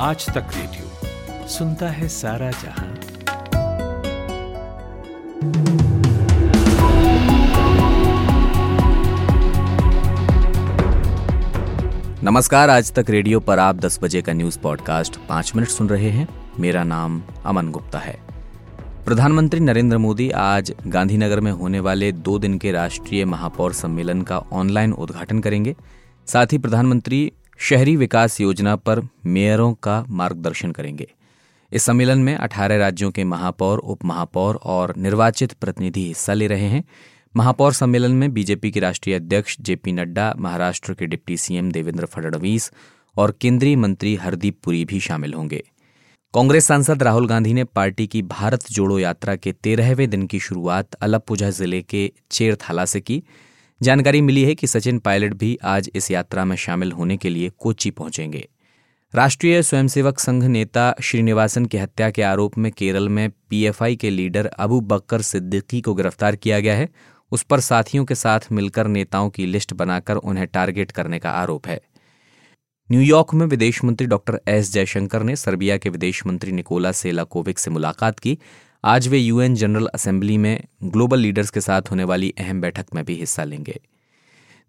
आज तक रेडियो। सुनता है सारा जहाँ। नमस्कार, आज तक रेडियो पर आप 10 बजे का न्यूज़ पॉडकास्ट पाँच मिनट सुन रहे हैं। मेरा नाम अमन गुप्ता है। प्रधानमंत्री नरेंद्र मोदी आज गांधीनगर में होने वाले दो दिन के राष्ट्रीय महापौर सम्मेलन का ऑनलाइन उद्घाटन करेंगे। साथ ही प्रधानमंत्री शहरी विकास योजना पर मेयरों का मार्गदर्शन करेंगे। इस सम्मेलन में 18 राज्यों के महापौर उप महापौर और निर्वाचित प्रतिनिधि हिस्सा ले रहे हैं। महापौर सम्मेलन में बीजेपी के राष्ट्रीय अध्यक्ष जेपी नड्डा, महाराष्ट्र के डिप्टी सीएम देवेंद्र फडणवीस और केंद्रीय मंत्री हरदीप पुरी भी शामिल होंगे। कांग्रेस सांसद राहुल गांधी ने पार्टी की भारत जोड़ो यात्रा के तेरहवें दिन की शुरुआत अलपुझा ज़िले के चेरथाला से की। जानकारी मिली है कि सचिन पायलट भी आज इस यात्रा में शामिल होने के लिए कोच्चि पहुँचेंगे। राष्ट्रीय स्वयंसेवक संघ नेता श्रीनिवासन की हत्या के आरोप में केरल में पीएफआई के लीडर अबू बक्कर सिद्दीकी को गिरफ़्तार किया गया है। उस पर साथियों के साथ मिलकर नेताओं की लिस्ट बनाकर उन्हें टारगेट करने का आरोप है। न्यूयॉर्क में विदेश मंत्री डॉक्टर एस जयशंकर ने सर्बिया के विदेश मंत्री निकोला सेलाकोविक से मुलाकात की। आज वे यूएन जनरल असेंबली में ग्लोबल लीडर्स के साथ होने वाली अहम बैठक में भी हिस्सा लेंगे।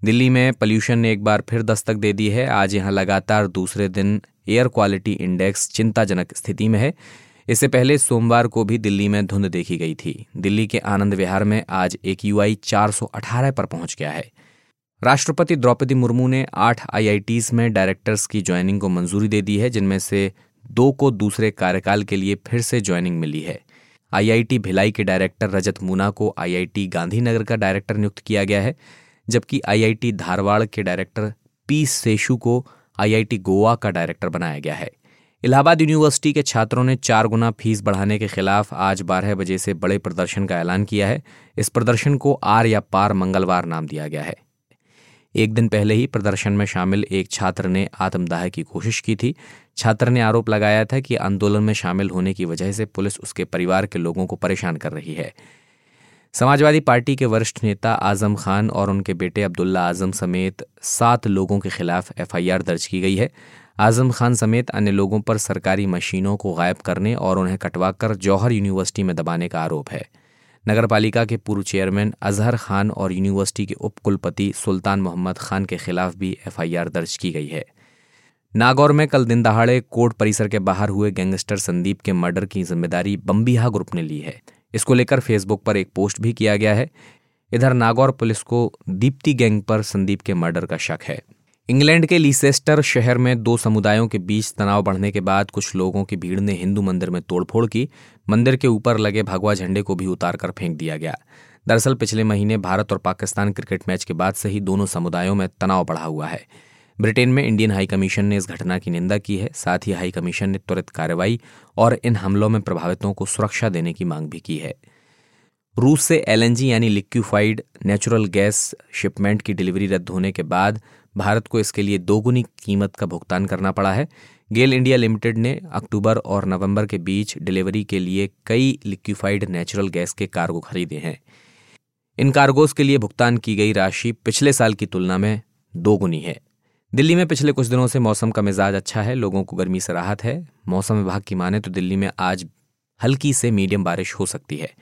दिल्ली में पॉल्यूशन ने एक बार फिर दस्तक दे दी है। आज यहाँ लगातार दूसरे दिन एयर क्वालिटी इंडेक्स चिंताजनक स्थिति में है। इससे पहले सोमवार को भी दिल्ली में धुंध देखी गई थी। दिल्ली के आनंद विहार में आज एक यूआई 418 पर पहुँच गया है। राष्ट्रपति द्रौपदी मुर्मू ने आठ आईआईटीज में डायरेक्टर्स की ज्वाइनिंग को मंजूरी दे दी है, जिनमें से दो को दूसरे कार्यकाल के लिए फिर से ज्वाइनिंग मिली है। आईआईटी भिलाई के डायरेक्टर रजत मुना को आईआईटी गांधीनगर का डायरेक्टर नियुक्त किया गया है, जबकि आईआईटी धारवाड़ के डायरेक्टर पी सेशु को आईआईटी गोवा का डायरेक्टर बनाया गया है। इलाहाबाद यूनिवर्सिटी के छात्रों ने चार गुना फ़ीस बढ़ाने के खिलाफ आज बारह बजे से बड़े प्रदर्शन का ऐलान किया है। इस प्रदर्शन को आर या पार मंगलवार नाम दिया गया है। एक दिन पहले ही प्रदर्शन में शामिल एक छात्र ने आत्मदाह की कोशिश की थी। छात्र ने आरोप लगाया था कि आंदोलन में शामिल होने की वजह से पुलिस उसके परिवार के लोगों को परेशान कर रही है। समाजवादी पार्टी के वरिष्ठ नेता आज़म खान और उनके बेटे अब्दुल्ला आज़म समेत सात लोगों के खिलाफ एफआईआर दर्ज की गई है। आज़म खान समेत अन्य लोगों पर सरकारी मशीनों को गायब करने और उन्हें कटवाकर जौहर यूनिवर्सिटी में दबाने का आरोप है। नगर पालिका के पूर्व चेयरमैन अजहर खान और यूनिवर्सिटी के उप कुलपति सुल्तान मोहम्मद खान के खिलाफ भी एफआईआर दर्ज की गई है। नागौर में कल दिन दहाड़े कोर्ट परिसर के बाहर हुए गैंगस्टर संदीप के मर्डर की ज़िम्मेदारी बम्बीहा ग्रुप ने ली है। इसको लेकर फेसबुक पर एक पोस्ट भी किया गया है। इधर नागौर पुलिस को दीप्ति गैंग पर संदीप के मर्डर का शक है। इंग्लैंड के लीसेस्टर शहर में दो समुदायों के बीच तनाव बढ़ने के बाद कुछ लोगों की भीड़ ने हिंदू मंदिर में तोड़फोड़ की। मंदिर के ऊपर लगे भगवा झंडे को भी उतार कर फेंक दिया गया। दरअसल पिछले महीने भारत और पाकिस्तान क्रिकेट मैच के बाद से ही दोनों समुदायों में तनाव बढ़ा हुआ है। ब्रिटेन में इंडियन हाई कमीशन ने इस घटना की निंदा की है। साथ ही हाई कमीशन ने त्वरित कार्रवाई और इन हमलों में प्रभावितों को सुरक्षा देने की मांग भी की है। रूस से एलएनजी यानी लिक्विफाइड नेचुरल गैस शिपमेंट की डिलीवरी रद्द होने के बाद भारत को इसके लिए दोगुनी कीमत का भुगतान करना पड़ा है। गेल इंडिया लिमिटेड ने अक्टूबर और नवंबर के बीच डिलीवरी के लिए कई लिक्विफाइड नेचुरल गैस के कार्गो खरीदे हैं। इन कार्गोज के लिए भुगतान की गई राशि पिछले साल की तुलना में दोगुनी है। दिल्ली में पिछले कुछ दिनों से मौसम का मिजाज अच्छा है, लोगों को गर्मी से राहत है। मौसम विभाग की माने तो दिल्ली में आज हल्की से मीडियम बारिश हो सकती है।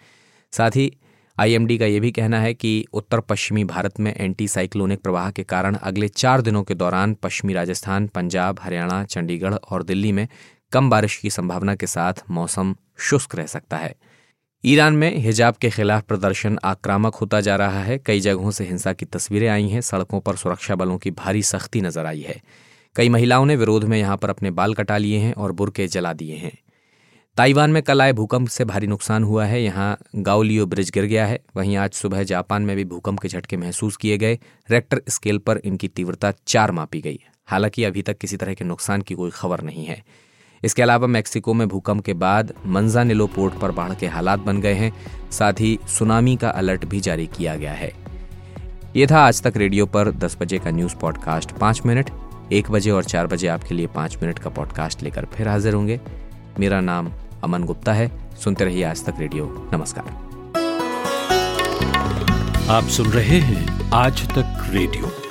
साथ ही आईएमडी का यह भी कहना है कि उत्तर पश्चिमी भारत में एंटी साइक्लोनिक प्रवाह के कारण अगले चार दिनों के दौरान पश्चिमी राजस्थान, पंजाब, हरियाणा, चंडीगढ़ और दिल्ली में कम बारिश की संभावना के साथ मौसम शुष्क रह सकता है। ईरान में हिजाब के खिलाफ प्रदर्शन आक्रामक होता जा रहा है। कई जगहों से हिंसा की तस्वीरें आई हैं। सड़कों पर सुरक्षा बलों की भारी सख्ती नज़र आई है। कई महिलाओं ने विरोध में यहाँ पर अपने बाल कटा लिए हैं और बुरके जला दिए हैं। ताइवान में कल आए भूकंप से भारी नुकसान हुआ है। यहाँ गाउलियो ब्रिज गिर गया है। वहीं आज सुबह जापान में भी भूकंप के झटके महसूस किए गए। रेक्टर स्केल पर इनकी तीव्रता चार मापी गई हालाँकि अभी तक किसी तरह के नुकसान की कोई खबर नहीं है। इसके अलावा मैक्सिको में भूकंप के बाद मंजानिलो पोर्ट पर बाढ़ के हालात बन गए हैं। साथ ही सुनामी का अलर्ट भी जारी किया गया है। ये था आज तक रेडियो पर दस बजे का न्यूज़ पॉडकास्ट पाँच मिनट। एक बजे और चार बजे आपके लिए पाँच मिनट का पॉडकास्ट लेकर फिर हाजिर होंगे। मेरा नाम अमन गुप्ता है। सुनते रहिए आज तक रेडियो। नमस्कार। आप सुन रहे हैं आज तक रेडियो।